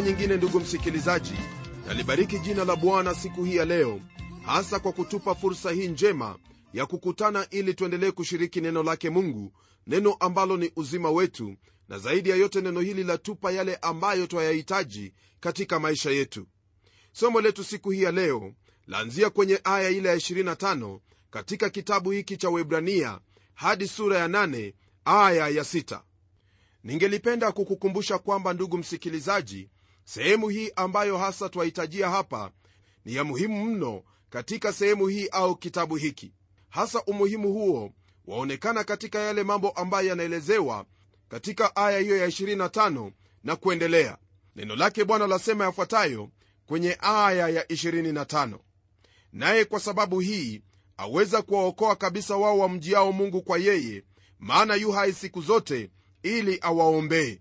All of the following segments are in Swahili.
nyingine ndugu msikilizaji nalibariki jina la bwana siku hii ya leo hasa kwa kutupa fursa hii njema ya kukutana ili tuendelee kushiriki neno lake mungu neno ambalo ni uzima wetu na zaidi ya yote neno hili latupa yale ambayo twayahitaji katika maisha yetu. Somo letu siku hii ya leo laanzia kwenye aya ile ya 25 katika kitabu hiki cha webrania hadi sura ya 8 aya ya 6 ningelipenda kukukumbusha kwamba ndugu msikilizaji sehemu hii ambayo hasa twahitajia hapa ni ya muhimu mno katika sehemu hii au kitabu hiki. Hasa umuhimu huo waonekana katika yale mambo ambayo yanaelezewa katika aya hiyo ya 25 na kuendelea. Neno lake bwana lasema yafuatayo kwenye aya ya 25 naye kwa sababu hii aweza kuwaokoa kabisa wao wamjiao mungu kwa yeye maana yu hai siku zote ili awaombee.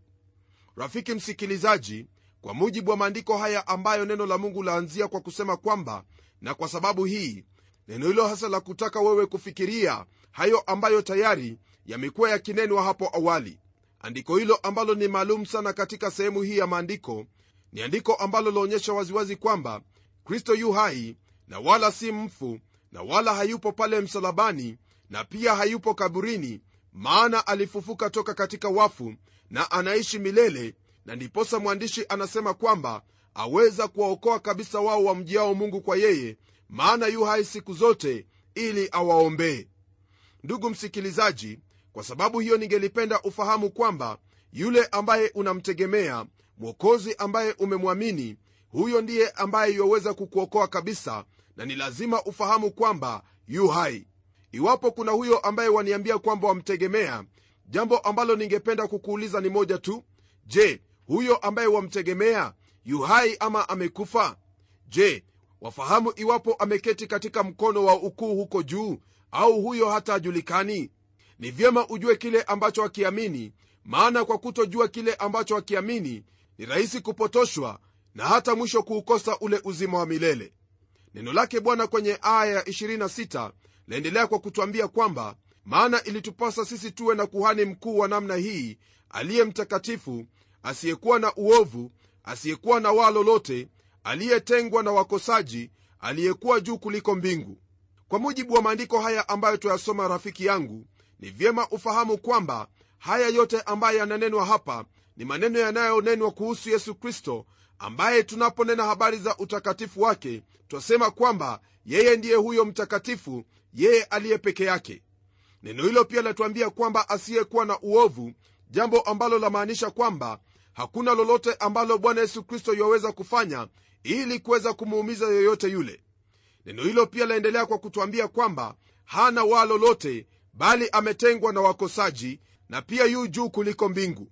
Rafiki msikilizaji kwa mujibu wa maandiko haya ambayo neno la mungu laanzia kwa kusema kwamba na kwa sababu hii neno hilo hasa la kutaka wewe kufikiria hayo ambayo tayari yamekuwa yakinenwa hapo awali. Andiko hilo ambalo ni maalum sana katika sehemu hii ya maandiko ni andiko ambalo laonyesha waziwazi kwamba kristo yu hai na wala si mfu na wala hayupo pale msalabani na pia hayupo kaburini maana alifufuka toka katika wafu na anaishi milele na ndiposa mwandishi anasema kwamba aweza kuwaokoa kabisa wao wamjiao mungu kwa yeye maana yu hai siku zote ili awaombee. Ndugu msikilizaji kwa sababu hiyo ningelipenda ufahamu kwamba yule ambaye unamtegemea mwokozi ambaye umemwamini huyo ndiye ambaye yuwaweza kukuokoa kabisa na ni lazima ufahamu kwamba yu hai. Iwapo kuna huyo ambaye waniambia kwamba wamtegemea jambo ambalo ningependa kukuuliza ni moja tu. Je huyo ambaye wamtegemea yu hai ama amekufa je wafahamu iwapo ameketi katika mkono wa ukuu huko juu au huyo hata ajulikani? ni vyema ujue kile ambacho akiamini maana kwa kutojua kile ambacho akiamini ni rahisi kupotoshwa na hata mwisho kuukosa ule uzima wa milele neno lake bwana kwenye aya ya 26 laendelea kwa kutwambia kwamba maana ilitupasa sisi tuwe na kuhani mkuu wa namna hii aliye mtakatifu asiyekuwa na uovu asiyekuwa na waa lolote aliyetengwa na wakosaji aliyekuwa juu kuliko mbingu. Kwa mujibu wa maandiko haya ambayo tuyasoma rafiki yangu ni vyema ufahamu kwamba haya yote ambayo yananenwa hapa ni maneno yanayonenwa kuhusu yesu kristo ambaye tunaponena habari za utakatifu wake twasema kwamba yeye ndiye huyo mtakatifu yeye aliye peke yake. Neno hilo pia latuambia kwamba asiyekuwa na uovu jambo ambalo lamaanisha kwamba hakuna lolote ambalo bwana yesu kristo yuwaweza kufanya ili kuweza kumuumiza yoyote yule. Neno hilo pia laendelea kwa kutwambia kwamba hana waa lolote bali ametengwa na wakosaji na pia yu juu kuliko mbingu.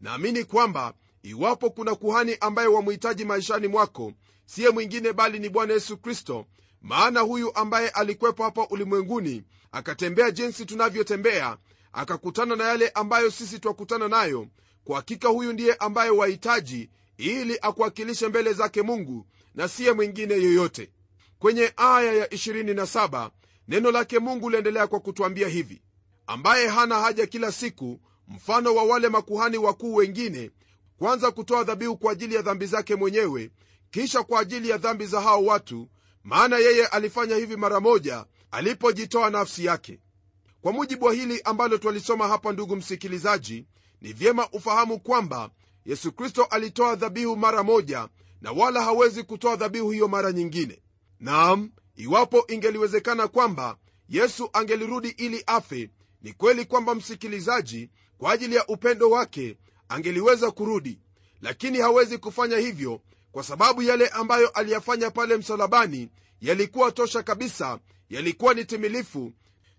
Naamini kwamba iwapo kuna kuhani ambaye wamhitaji maishani mwako siye mwingine bali ni bwana yesu kristo maana huyu ambaye alikwepo hapa ulimwenguni akatembea jinsi tunavyotembea akakutana na yale ambayo sisi twakutana nayo kwa hakika huyu ndiye ambaye wahitaji ili akuwakilishe mbele zake mungu na siye mwingine yoyote. Kwenye aya ya 27 neno lake mungu liendelea kwa kutwambia hivi. Ambaye hana haja kila siku mfano wa wale makuhani wakuu wengine kwanza kutoa dhabihu kwa ajili ya dhambi zake mwenyewe kisha kwa ajili ya dhambi za hao watu maana yeye alifanya hivi mara moja alipojitoa nafsi yake. Kwa mujibu wa hili ambalo twalisoma hapa ndugu msikilizaji ni vyema ufahamu kwamba yesu kristo alitoa dhabihu mara moja na wala hawezi kutoa dhabihu hiyo mara nyingine. Naam iwapo ingeliwezekana kwamba yesu angelirudi ili afe ni kweli kwamba msikilizaji kwa ajili ya upendo wake angeliweza kurudi. Lakini hawezi kufanya hivyo kwa sababu yale ambayo aliyafanya pale msalabani yalikuwa tosha kabisa yalikuwa ni timilifu.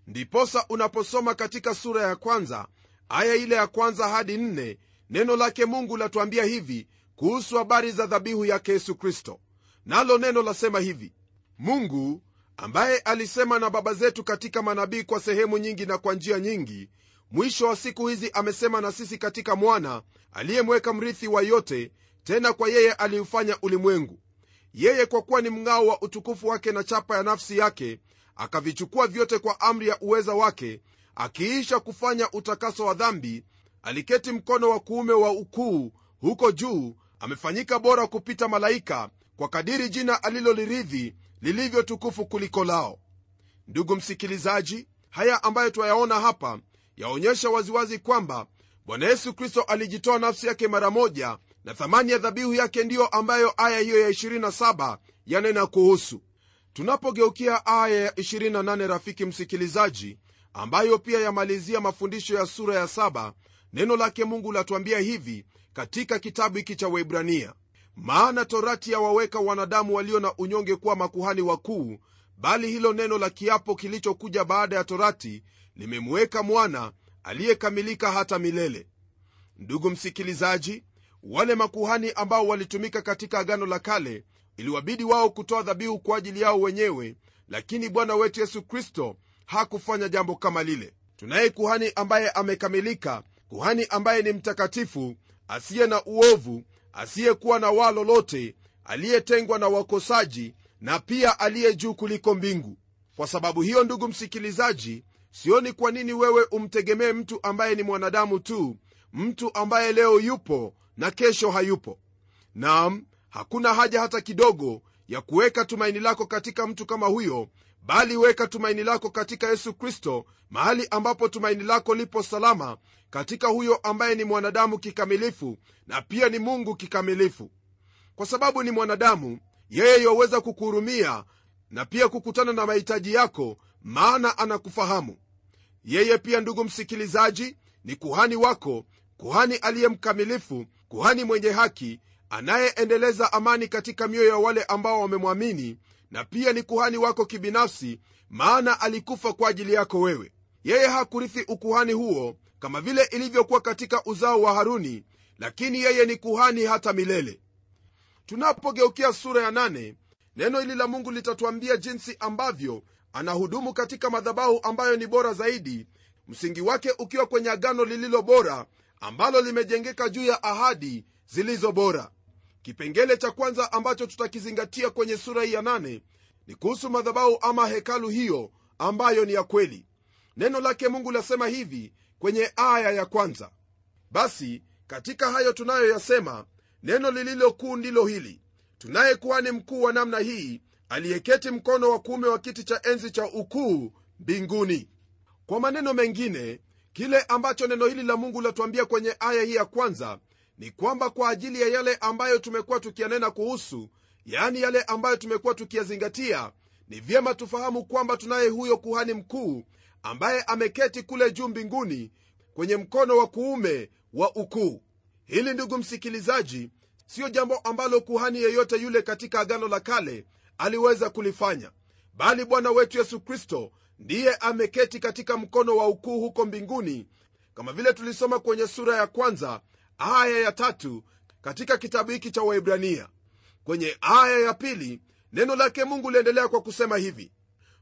Ndiposa unaposoma katika sura ya kwanza aya ile ya kwanza hadi nne neno lake mungu latuambia hivi kuhusu habari za dhabihu yake yesu kristo. Nalo neno lasema hivi mungu ambaye alisema na baba zetu katika manabii kwa sehemu nyingi na kwa njia nyingi mwisho wa siku hizi amesema na sisi katika mwana aliyemweka mrithi wa yote tena kwa yeye aliufanya ulimwengu. Yeye kwa kuwa ni mng'ao wa utukufu wake na chapa ya nafsi yake akavichukua vyote kwa amri ya uweza wake akiisha kufanya utakaso wa dhambi aliketi mkono wa kuume wa ukuu huko juu amefanyika bora kupita malaika kwa kadiri jina alilolirithi lilivyo tukufu kuliko lao. Ndugu msikilizaji haya ambayo twayaona hapa yaonyesha waziwazi kwamba bwana yesu kristo alijitoa nafsi yake mara moja na thamani ya dhabihu yake ndiyo ambayo aya hiyo ya 27 yanena kuhusu. Tunapogeukia aya ya 28 rafiki msikilizaji ambayo pia yamalizia mafundisho ya sura ya 7 neno lake mungu latuambia hivi katika kitabu hiki cha waibrania maana torati yawaweka wanadamu walio na unyonge kuwa makuhani wakuu bali hilo neno la kiapo kilichokuja baada ya torati limemweka mwana aliyekamilika hata milele. Ndugu msikilizaji wale makuhani ambao walitumika katika agano la kale iliwabidi wao kutoa dhabihu kwa ajili yao wenyewe lakini bwana wetu yesu kristo hakufanya jambo kama lile. Tunaye kuhani ambaye amekamilika kuhani ambaye ni mtakatifu asiye na uovu asiyekuwa na waa lolote aliyetengwa na wakosaji na pia aliye juu kuliko mbingu. Kwa sababu hiyo ndugu msikilizaji sioni kwa nini wewe umtegemee mtu ambaye ni mwanadamu tu mtu ambaye leo yupo na kesho hayupo. Nam hakuna haja hata kidogo ya kuweka tumaini lako katika mtu kama huyo bali weka tumaini lako katika yesu kristo mahali ambapo tumaini lako lipo salama katika huyo ambaye ni mwanadamu kikamilifu na pia ni mungu kikamilifu. Kwa sababu ni mwanadamu yeye yaweza kukuhurumia na pia kukutana na mahitaji yako maana anakufahamu. Yeye pia ndugu msikilizaji ni kuhani wako kuhani aliye mkamilifu kuhani mwenye haki anayeendeleza amani katika mioyo ya wale ambao wamemwamini na pia ni kuhani wako kibinafsi maana alikufa kwa ajili yako wewe. Yeye hakurithi ukuhani huo kama vile ilivyokuwa katika uzao wa haruni lakini yeye ni kuhani hata milele. Tunapogeukia sura ya nane, neno hili la mungu litatuambia jinsi ambavyo anahudumu katika madhabahu ambayo ni bora zaidi msingi wake ukiwa kwenye agano lililo bora ambalo limejengeka juu ya ahadi zilizo bora kipengele cha kwanza ambacho tutakizingatia kwenye sura hii ya nane ni kuhusu madhabahu ama hekalu hiyo ambayo ni ya kweli. Neno lake mungu lasema hivi kwenye aya ya kwanza. Basi katika hayo tunayoyasema neno lililokuu ndilo hili. Tunaye kuhani mkuu wa namna hii aliyeketi mkono wa kuume wa kiti cha enzi cha ukuu mbinguni. Kwa maneno mengine kile ambacho neno hili la mungu latuambia kwenye aya hii ya kwanza ni kwamba kwa ajili ya yale ambayo tumekuwa tukiyanena kuhusu yaani yale ambayo tumekuwa tukiyazingatia ni vyema tufahamu kwamba tunaye huyo kuhani mkuu ambaye ameketi kule juu mbinguni kwenye mkono wa kuume wa ukuu. Hili ndugu msikilizaji siyo jambo ambalo kuhani yeyote yule katika agano la kale aliweza kulifanya bali bwana wetu yesu kristo ndiye ameketi katika mkono wa ukuu huko mbinguni kama vile tulisoma kwenye sura ya kwanza aya ya tatu katika kitabu hiki cha waibrania kwenye aya ya pili neno lake mungu liendelea kwa kusema hivi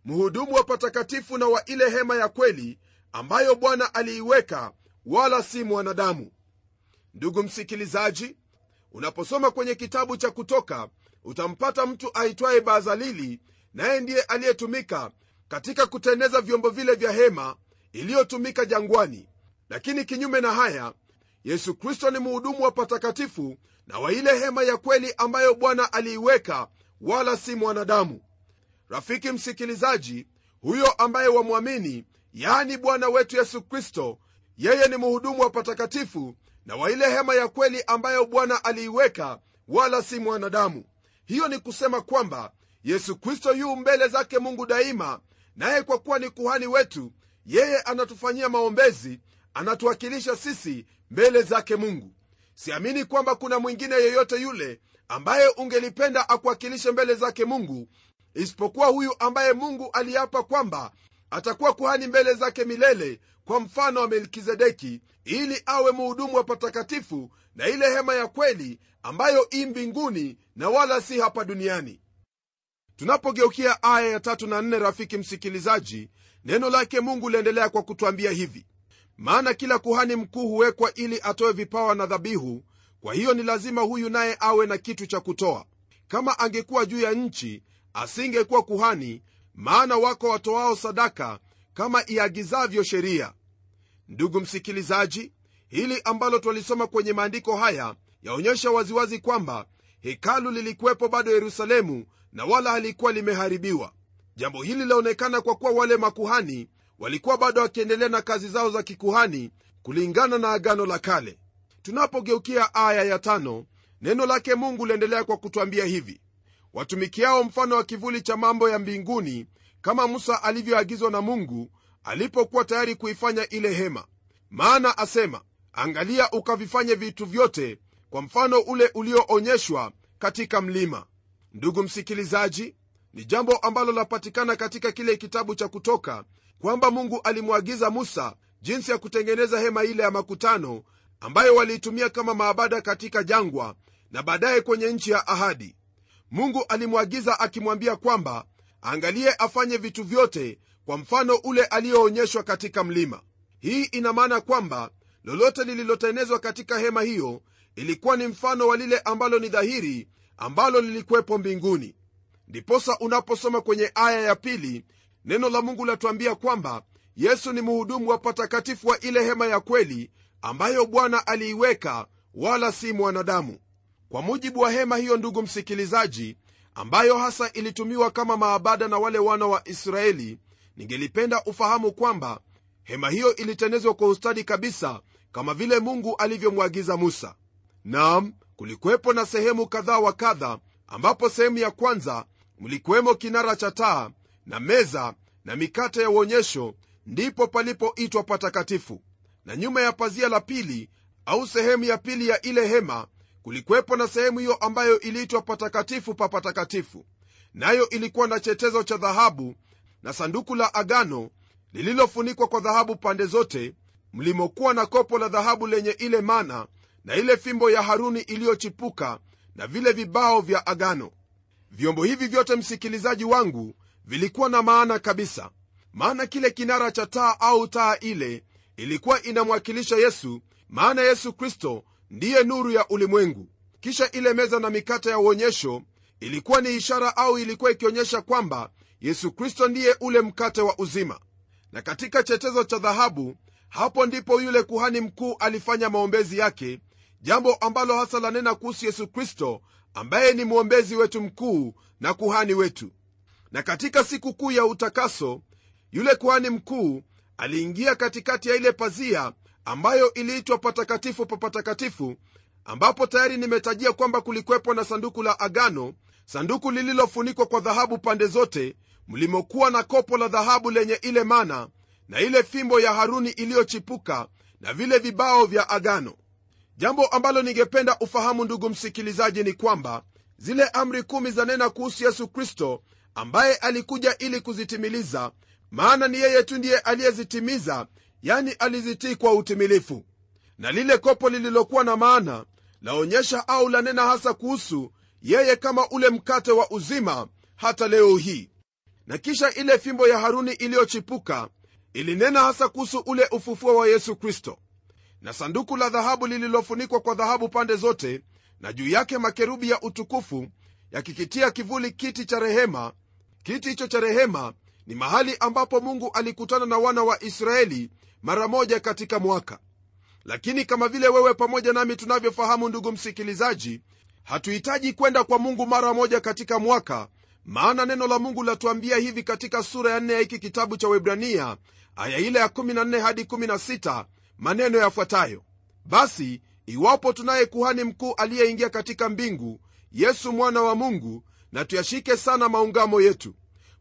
mhudumu wa patakatifu na wa ile hema ya kweli ambayo bwana aliiweka wala si mwanadamu. Ndugu msikilizaji unaposoma kwenye kitabu cha kutoka utampata mtu aitwaye Bazalili, naye ndiye aliyetumika katika kutengeneza vyombo vile vya hema iliyotumika jangwani. Lakini kinyume na haya yesu kristo ni mhudumu wa patakatifu na wa ile hema ya kweli ambayo bwana aliiweka wala si mwanadamu. Rafiki msikilizaji huyo ambaye wamwamini yaani bwana wetu yesu kristo yeye ni mhudumu wa patakatifu na wa ile hema ya kweli ambayo bwana aliiweka wala si mwanadamu. Hiyo ni kusema kwamba yesu kristo yu mbele zake mungu daima naye kwa kuwa ni kuhani wetu yeye anatufanyia maombezi anatuwakilisha sisi mbele zake mungu. Siamini kwamba kuna mwingine yeyote yule ambaye ungelipenda akuwakilishe mbele zake mungu isipokuwa huyu ambaye mungu aliapa kwamba atakuwa kuhani mbele zake milele kwa mfano wa melkizedeki ili awe muhudumu wa patakatifu na ile hema ya kweli ambayo i mbinguni na wala si hapa duniani. Tunapogeukia aya ya tatu na nne rafiki msikilizaji neno lake mungu liendelea kwa kutwambia hivi maana kila kuhani mkuu huwekwa ili atoe vipawa na dhabihu kwa hiyo ni lazima huyu naye awe na kitu cha kutoa. Kama angekuwa juu ya nchi asingekuwa kuhani maana wako watoao sadaka kama iagizavyo sheria. Ndugu msikilizaji hili ambalo twalisoma kwenye maandiko haya yaonyesha waziwazi kwamba hekalu lilikuwepo bado yerusalemu na wala halikuwa limeharibiwa. Jambo hili linaonekana kwa kuwa wale makuhani walikuwa bado wakiendelea na kazi zao za kikuhani kulingana na agano la kale. Tunapogeukia aya ya tano neno lake mungu liendelea kwa kutwambia hivi watumikiao mfano wa kivuli cha mambo ya mbinguni kama musa alivyoagizwa na mungu alipokuwa tayari kuifanya ile hema. Maana asema angalia ukavifanye vitu vyote kwa mfano ule ulioonyeshwa katika mlima. Ndugu msikilizaji ni jambo ambalo lapatikana katika kile kitabu cha kutoka kwamba mungu alimwagiza musa jinsi ya kutengeneza hema ile ya makutano ambayo waliitumia kama maabada katika jangwa na baadaye kwenye nchi ya ahadi. Mungu alimwagiza akimwambia kwamba angalie afanye vitu vyote kwa mfano ule aliyoonyeshwa katika mlima. Hii ina maana kwamba lolote lililotenezwa katika hema hiyo ilikuwa ni mfano wa lile ambalo ni dhahiri ambalo lilikuwepo mbinguni. Ndiposa unaposoma kwenye aya ya pili neno la mungu latuambia kwamba yesu ni mhudumu wa patakatifu wa ile hema ya kweli ambayo bwana aliiweka wala si mwanadamu. Kwa mujibu wa hema hiyo ndugu msikilizaji ambayo hasa ilitumiwa kama maabada na wale wana wa israeli ningelipenda ufahamu kwamba hema hiyo ilitenezwa kwa ustadi kabisa kama vile mungu alivyomwagiza musa. Nam kulikuwepo na sehemu kadhaa wa kadha ambapo sehemu ya kwanza mlikuwemo kinara cha taa na meza na mikate ya uonyesho ndipo palipoitwa patakatifu. Na nyuma ya pazia la pili au sehemu ya pili ya ile hema kulikuwepo na sehemu hiyo ambayo iliitwa patakatifu pa patakatifu. Nayo ilikuwa na chetezo cha dhahabu na sanduku la agano lililofunikwa kwa dhahabu pande zote mlimokuwa na kopo la dhahabu lenye ile mana na ile fimbo ya haruni iliyochipuka na vile vibao vya agano. Vyombo hivi vyote msikilizaji wangu vilikuwa na maana kabisa. Maana kile kinara cha taa au taa ile ilikuwa inamwakilisha yesu maana yesu kristo ndiye nuru ya ulimwengu. Kisha ile meza na mikate ya uonyesho ilikuwa ni ishara au ilikuwa ikionyesha kwamba yesu kristo ndiye ule mkate wa uzima. Na katika chetezo cha dhahabu hapo ndipo yule kuhani mkuu alifanya maombezi yake jambo ambalo hasa lanena kuhusu yesu kristo ambaye ni mwombezi wetu mkuu na kuhani wetu na katika siku kuu ya utakaso yule kuhani mkuu aliingia katikati ya ile pazia ambayo iliitwa patakatifu pa patakatifu ambapo tayari nimetajia kwamba kulikuwepo na sanduku la agano sanduku lililofunikwa kwa dhahabu pande zote mlimokuwa na kopo la dhahabu lenye ile mana na ile fimbo ya haruni iliyochipuka na vile vibao vya agano. Jambo ambalo ningependa ufahamu ndugu msikilizaji ni kwamba zile amri kumi za nena kuhusu yesu kristo ambaye alikuja ili kuzitimiliza maana ni yeye tu ndiye aliyezitimiza yani alizitii kwa utimilifu. Na lile kopo lililokuwa na maana laonyesha au lanena hasa kuhusu yeye kama ule mkate wa uzima hata leo hii. Na kisha ile fimbo ya haruni iliyochipuka ilinena hasa kuhusu ule ufufuo wa yesu kristo. Na sanduku la dhahabu lililofunikwa kwa dhahabu pande zote na juu yake makerubi ya utukufu yakikitia kivuli kiti cha rehema kiti hicho cha rehema ni mahali ambapo mungu alikutana na wana wa israeli mara moja katika mwaka. Lakini kama vile wewe pamoja nami tunavyofahamu ndugu msikilizaji hatuhitaji kwenda kwa mungu mara moja katika mwaka maana neno la mungu latuambia hivi katika sura ya 4 ya hiki kitabu cha webrania aya ile ya 14 hadi 16 maneno yafuatayo. Basi iwapo tunaye kuhani mkuu aliyeingia katika mbingu yesu mwana wa mungu na tuyashike sana maungamo yetu.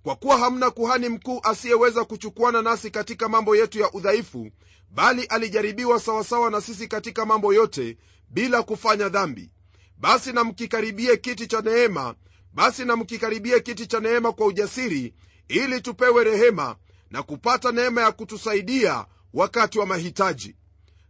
Kwa kuwa hamna kuhani mkuu asiyeweza kuchukuana nasi katika mambo yetu ya udhaifu bali alijaribiwa sawasawa na sisi katika mambo yote bila kufanya dhambi. Basi na mkikaribie kiti cha neema basi na mkikaribie kiti cha neema kwa ujasiri ili tupewe rehema na kupata neema ya kutusaidia wakati wa mahitaji.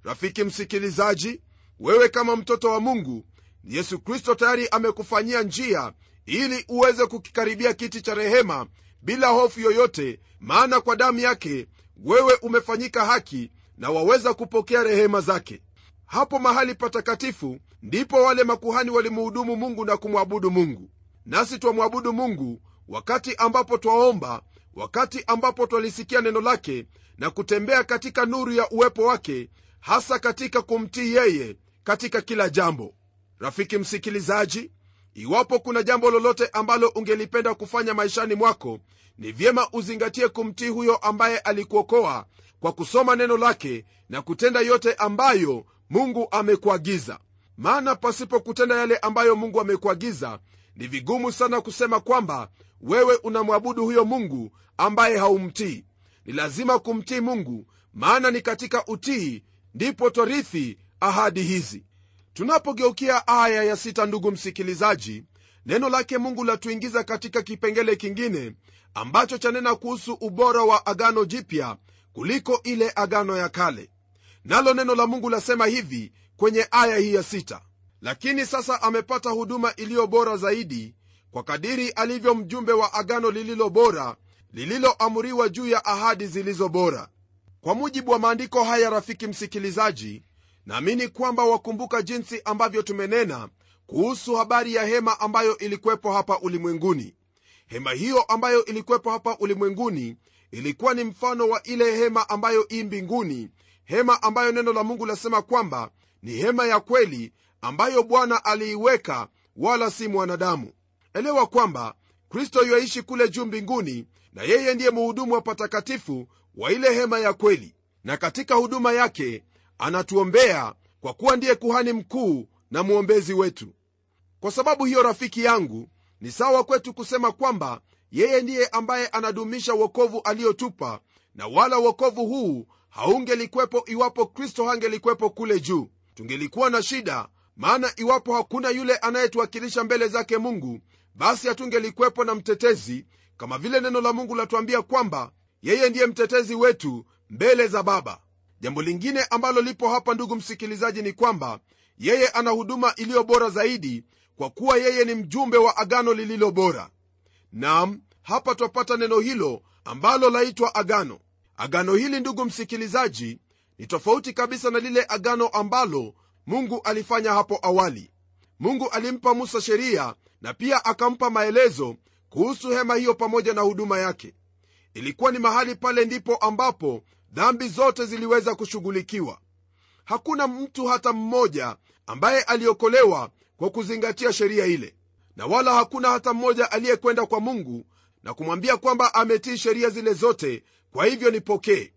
Rafiki msikilizaji wewe kama mtoto wa mungu yesu kristo tayari amekufanyia njia ili uweze kukikaribia kiti cha rehema bila hofu yoyote maana kwa damu yake wewe umefanyika haki na waweza kupokea rehema zake. Hapo mahali patakatifu ndipo wale makuhani walimhudumu mungu na kumwabudu mungu. Nasi twamwabudu mungu wakati ambapo twaomba wakati ambapo twalisikia neno lake na kutembea katika nuru ya uwepo wake hasa katika kumtii yeye katika kila jambo. Rafiki msikilizaji iwapo kuna jambo lolote ambalo ungelipenda kufanya maishani mwako ni vyema uzingatie kumtii huyo ambaye alikuokoa kwa kusoma neno lake na kutenda yote ambayo mungu amekuagiza. Maana pasipo kutenda yale ambayo mungu amekuagiza ni vigumu sana kusema kwamba wewe unamwabudu huyo mungu ambaye haumtii. Ni lazima kumtii mungu maana ni katika utii ndipo twarithi ahadi hizi tunapogeukia aya ya sita ndugu msikilizaji neno lake mungu latuingiza katika kipengele kingine ambacho chanena kuhusu ubora wa agano jipya kuliko ile agano ya kale. Nalo neno la mungu lasema hivi kwenye aya hii ya sita lakini sasa amepata huduma iliyo bora zaidi kwa kadiri alivyo mjumbe wa agano lililo bora lililoamuriwa juu ya ahadi zilizo bora. Kwa mujibu wa maandiko haya rafiki msikilizaji naamini kwamba wakumbuka jinsi ambavyo tumenena kuhusu habari ya hema ambayo ilikuwepo hapa ulimwenguni. Hema hiyo ambayo ilikuwepo hapa ulimwenguni ilikuwa ni mfano wa ile hema ambayo ii mbinguni hema ambayo neno la mungu lasema kwamba ni hema ya kweli ambayo bwana aliiweka wala si mwanadamu. Elewa kwamba kristo yuaishi kule juu mbinguni na yeye ndiye muhudumu wa patakatifu wa ile hema ya kweli. Na katika huduma yake anatuombea kwa kuwa ndiye kuhani mkuu na mwombezi wetu. Kwa sababu hiyo rafiki yangu ni sawa kwetu kusema kwamba yeye ndiye ambaye anadumisha wokovu aliyotupa na wala wokovu huu haungelikwepo iwapo kristo hangelikwepo kule juu. Tungelikuwa na shida maana iwapo hakuna yule anayetuwakilisha mbele zake mungu basi hatungelikwepo na mtetezi kama vile neno la mungu latuambia kwamba yeye ndiye mtetezi wetu mbele za baba jambo lingine ambalo lipo hapa ndugu msikilizaji ni kwamba yeye ana huduma iliyo bora zaidi kwa kuwa yeye ni mjumbe wa agano lililo bora. Nam hapa twapata neno hilo ambalo laitwa agano. Agano hili ndugu msikilizaji ni tofauti kabisa na lile agano ambalo mungu alifanya hapo awali. Mungu alimpa musa sheria na pia akampa maelezo kuhusu hema hiyo pamoja na huduma yake. Ilikuwa ni mahali pale ndipo ambapo dhambi zote ziliweza kushughulikiwa. Hakuna mtu hata mmoja ambaye aliokolewa kwa kuzingatia sheria ile na wala hakuna hata mmoja aliyekwenda kwa mungu na kumwambia kwamba ametii sheria zile zote kwa hivyo nipokee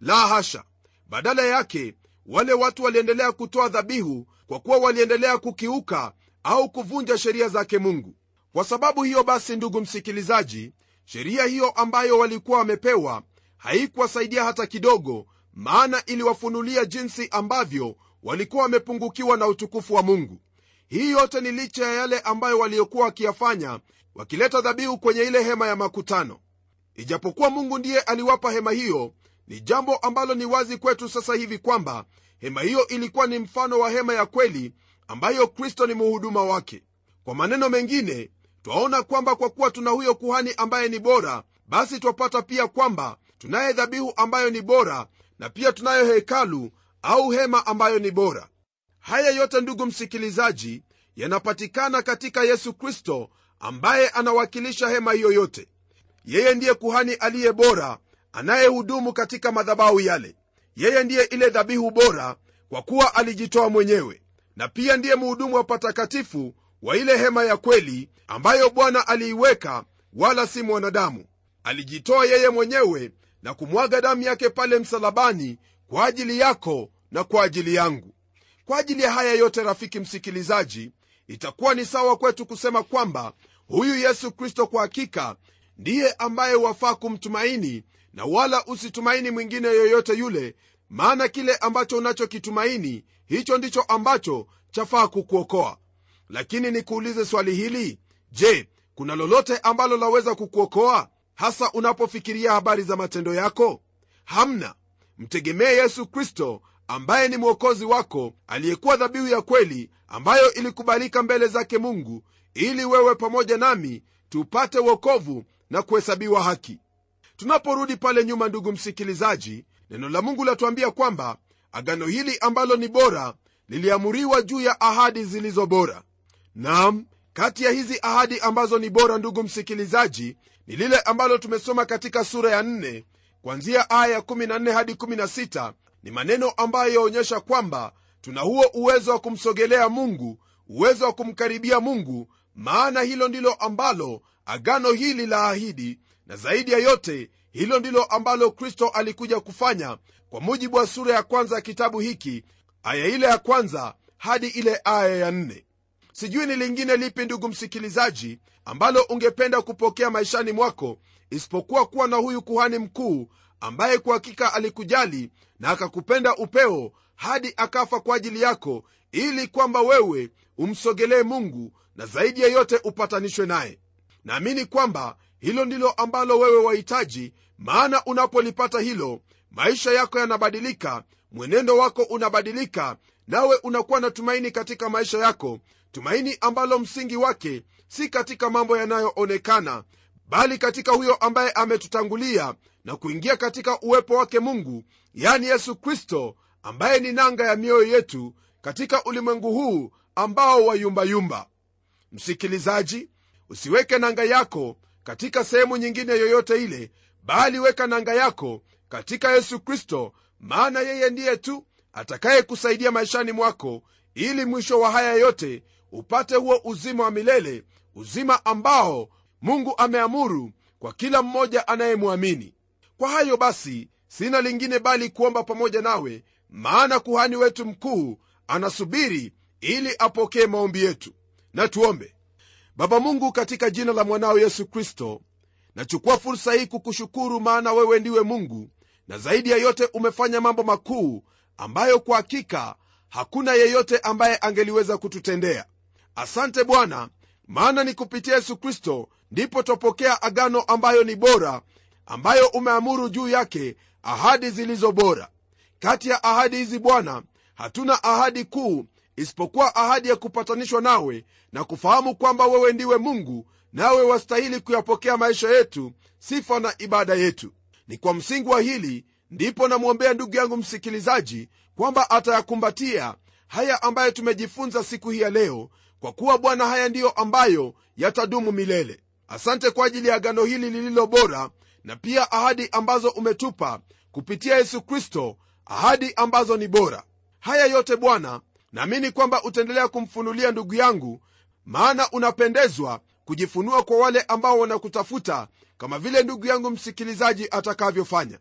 la hasha! Badala yake wale watu waliendelea kutoa dhabihu kwa kuwa waliendelea kukiuka au kuvunja sheria zake mungu. Kwa sababu hiyo basi ndugu msikilizaji sheria hiyo ambayo walikuwa wamepewa haikuwasaidia hata kidogo maana iliwafunulia jinsi ambavyo walikuwa wamepungukiwa na utukufu wa mungu. Hii yote ni licha ya yale ambayo waliokuwa wakiyafanya wakileta dhabihu kwenye ile hema ya makutano. Ijapokuwa mungu ndiye aliwapa hema hiyo ni jambo ambalo ni wazi kwetu sasa hivi kwamba hema hiyo ilikuwa ni mfano wa hema ya kweli ambayo kristo ni muhuduma wake. Kwa maneno mengine twaona kwamba kwa kuwa tuna huyo kuhani ambaye ni bora basi twapata pia kwamba tunaye dhabihu ambayo ni bora na pia tunayo hekalu au hema ambayo ni bora. Haya yote ndugu msikilizaji yanapatikana katika yesu kristo ambaye anawakilisha hema hiyo yote. Yeye ndiye kuhani aliye bora anayehudumu katika madhabahu yale. Yeye ndiye ile dhabihu bora kwa kuwa alijitoa mwenyewe. Na pia ndiye mhudumu wa patakatifu wa ile hema ya kweli ambayo bwana aliiweka wala si mwanadamu. Alijitoa yeye mwenyewe na kumwaga damu yake pale msalabani kwa ajili yako na kwa ajili yangu. Kwa ajili ya haya yote rafiki msikilizaji itakuwa ni sawa kwetu kusema kwamba huyu yesu kristo kwa hakika ndiye ambaye wafaa kumtumaini na wala usitumaini mwingine yoyote yule maana kile ambacho unachokitumaini hicho ndicho ambacho chafaa kukuokoa. Lakini nikuulize swali hili. Je kuna lolote ambalo laweza kukuokoa hasa unapofikiria habari za matendo yako? Hamna. Mtegemee yesu kristo ambaye ni mwokozi wako aliyekuwa dhabihu ya kweli ambayo ilikubalika mbele zake mungu ili wewe pamoja nami tupate wokovu na kuhesabiwa haki. Tunaporudi pale nyuma ndugu msikilizaji neno la mungu latuambia kwamba agano hili ambalo ni bora liliamuriwa juu ya ahadi zilizo bora. Nam kati ya hizi ahadi ambazo ni bora ndugu msikilizaji ni lile ambalo tumesoma katika sura ya 4 kwanzia aya ya 14 hadi 16 ni maneno ambayo yaonyesha kwamba tuna huo uwezo wa kumsogelea mungu uwezo wa kumkaribia mungu maana hilo ndilo ambalo agano hili la ahidi. Na zaidi ya yote hilo ndilo ambalo kristo alikuja kufanya kwa mujibu wa sura ya kwanza ya kitabu hiki aya ile ya kwanza hadi ile aya ya nne sijui ni lingine lipi ndugu msikilizaji ambalo ungependa kupokea maishani mwako isipokuwa kuwa na huyu kuhani mkuu ambaye kwa hakika alikujali na akakupenda upeo hadi akafa kwa ajili yako ili kwamba wewe umsogelee mungu na zaidi ya yote upatanishwe naye. Naamini kwamba hilo ndilo ambalo wewe wahitaji maana unapolipata hilo maisha yako yanabadilika mwenendo wako unabadilika nawe unakuwa na tumaini katika maisha yako tumaini ambalo msingi wake si katika mambo yanayoonekana bali katika huyo ambaye ametutangulia na kuingia katika uwepo wake mungu yani yesu kristo ambaye ni nanga ya mioyo yetu katika ulimwengu huu ambao wayumbayumba. Msikilizaji usiweke nanga yako katika sehemu nyingine yoyote ile bali weka nanga yako katika yesu kristo maana yeye ndiye tu atakayekusaidia maishani mwako ili mwisho wa haya yote upate huo uzima wa milele uzima ambao mungu ameamuru kwa kila mmoja anayemwamini. Kwa hayo basi sina lingine bali kuomba pamoja nawe maana kuhani wetu mkuu anasubiri ili apokee maombi yetu. Na tuombe. Baba mungu katika jina la mwanao yesu kristo nachukua fursa hii kukushukuru maana wewe ndiwe mungu na zaidi ya yote umefanya mambo makuu ambayo kwa hakika hakuna yeyote ambaye angeliweza kututendea asante bwana maana ni kupitia yesu kristo ndipo twapokea agano ambayo ni bora ambayo umeamuru juu yake ahadi zilizo bora. Kati ya ahadi hizi bwana hatuna ahadi kuu isipokuwa ahadi ya kupatanishwa nawe na kufahamu kwamba wewe ndiwe mungu nawe wastahili kuyapokea maisha yetu sifa na ibada yetu. Ni kwa msingi wa hili ndipo namwombea ndugu yangu msikilizaji kwamba atayakumbatia haya ambayo tumejifunza siku hii ya leo kwa kuwa bwana haya ndiyo ambayo yatadumu milele. Asante kwa ajili ya agano hili lililo bora na pia ahadi ambazo umetupa kupitia yesu kristo ahadi ambazo ni bora. Haya yote bwana naamini kwamba utaendelea kumfunulia ndugu yangu maana unapendezwa kujifunua kwa wale ambao wanakutafuta kama vile ndugu yangu msikilizaji atakavyofanya.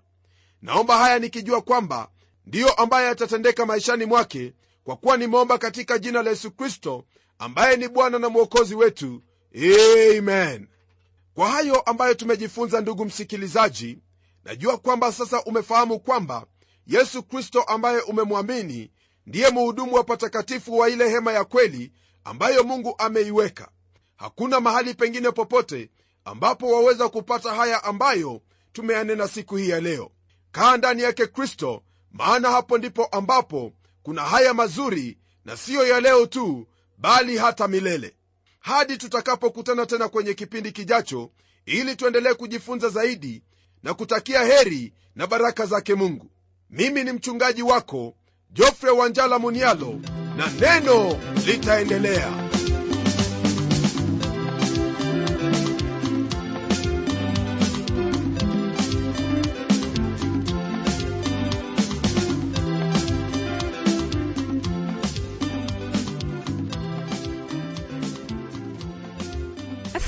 Naomba haya nikijua kwamba ndiyo ambaye yatatendeka maishani mwake kwa kuwa nimeomba katika jina la yesu kristo ambaye ni bwana na mwokozi wetu. Amen. Kwa hayo ambayo tumejifunza ndugu msikilizaji najua kwamba sasa umefahamu kwamba yesu kristo ambaye umemwamini ndiye muhudumu wa patakatifu wa ile hema ya kweli ambayo mungu ameiweka. Hakuna mahali pengine popote ambapo waweza kupata haya ambayo tumeyanena siku hii ya leo. Kaa ndani yake kristo maana hapo ndipo ambapo kuna haya mazuri na siyo ya leo tu bali hata milele. Hadi tutakapokutana tena kwenye kipindi kijacho ili tuendelee kujifunza zaidi na kutakia heri na baraka zake mungu. Mimi ni mchungaji wako jofre wanjala munialo na neno litaendelea